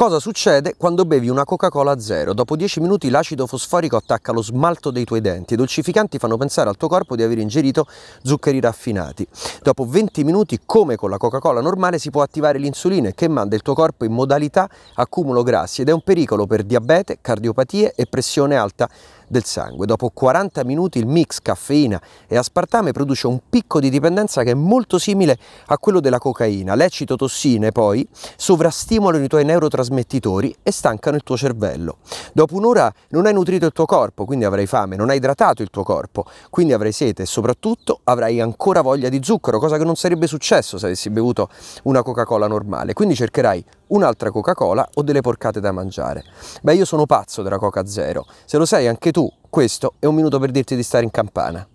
Cosa succede quando bevi una Coca-Cola zero? Dopo 10 minuti l'acido fosforico attacca lo smalto dei tuoi denti. I dolcificanti fanno pensare al tuo corpo di aver ingerito zuccheri raffinati. Dopo 20 minuti, come con la Coca-Cola normale, si può attivare l'insulina che manda il tuo corpo in modalità accumulo grassi ed è un pericolo per diabete, cardiopatie e pressione alta del sangue. Dopo 40 minuti il mix caffeina e aspartame produce un picco di dipendenza che è molto simile a quello della cocaina. Le citotossine poi sovrastimolano i tuoi neurotrasmettitori e stancano il tuo cervello. Dopo un'ora non hai nutrito il tuo corpo, quindi avrai fame, non hai idratato il tuo corpo, quindi avrai sete e soprattutto avrai ancora voglia di zucchero, cosa che non sarebbe successo se avessi bevuto una Coca-Cola normale. Quindi cercherai un'altra Coca-Cola o delle porcate da mangiare. Beh, io sono pazzo della Coca Zero. Se lo sai anche tu, questo è un minuto per dirti di stare in campana.